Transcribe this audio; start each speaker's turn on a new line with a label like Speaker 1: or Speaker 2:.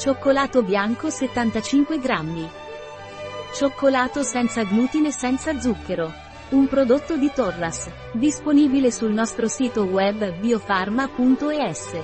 Speaker 1: Cioccolato bianco 75 grammi. Cioccolato senza glutine e senza zucchero. Un prodotto di Torras. Disponibile sul nostro sito web biofarma.es.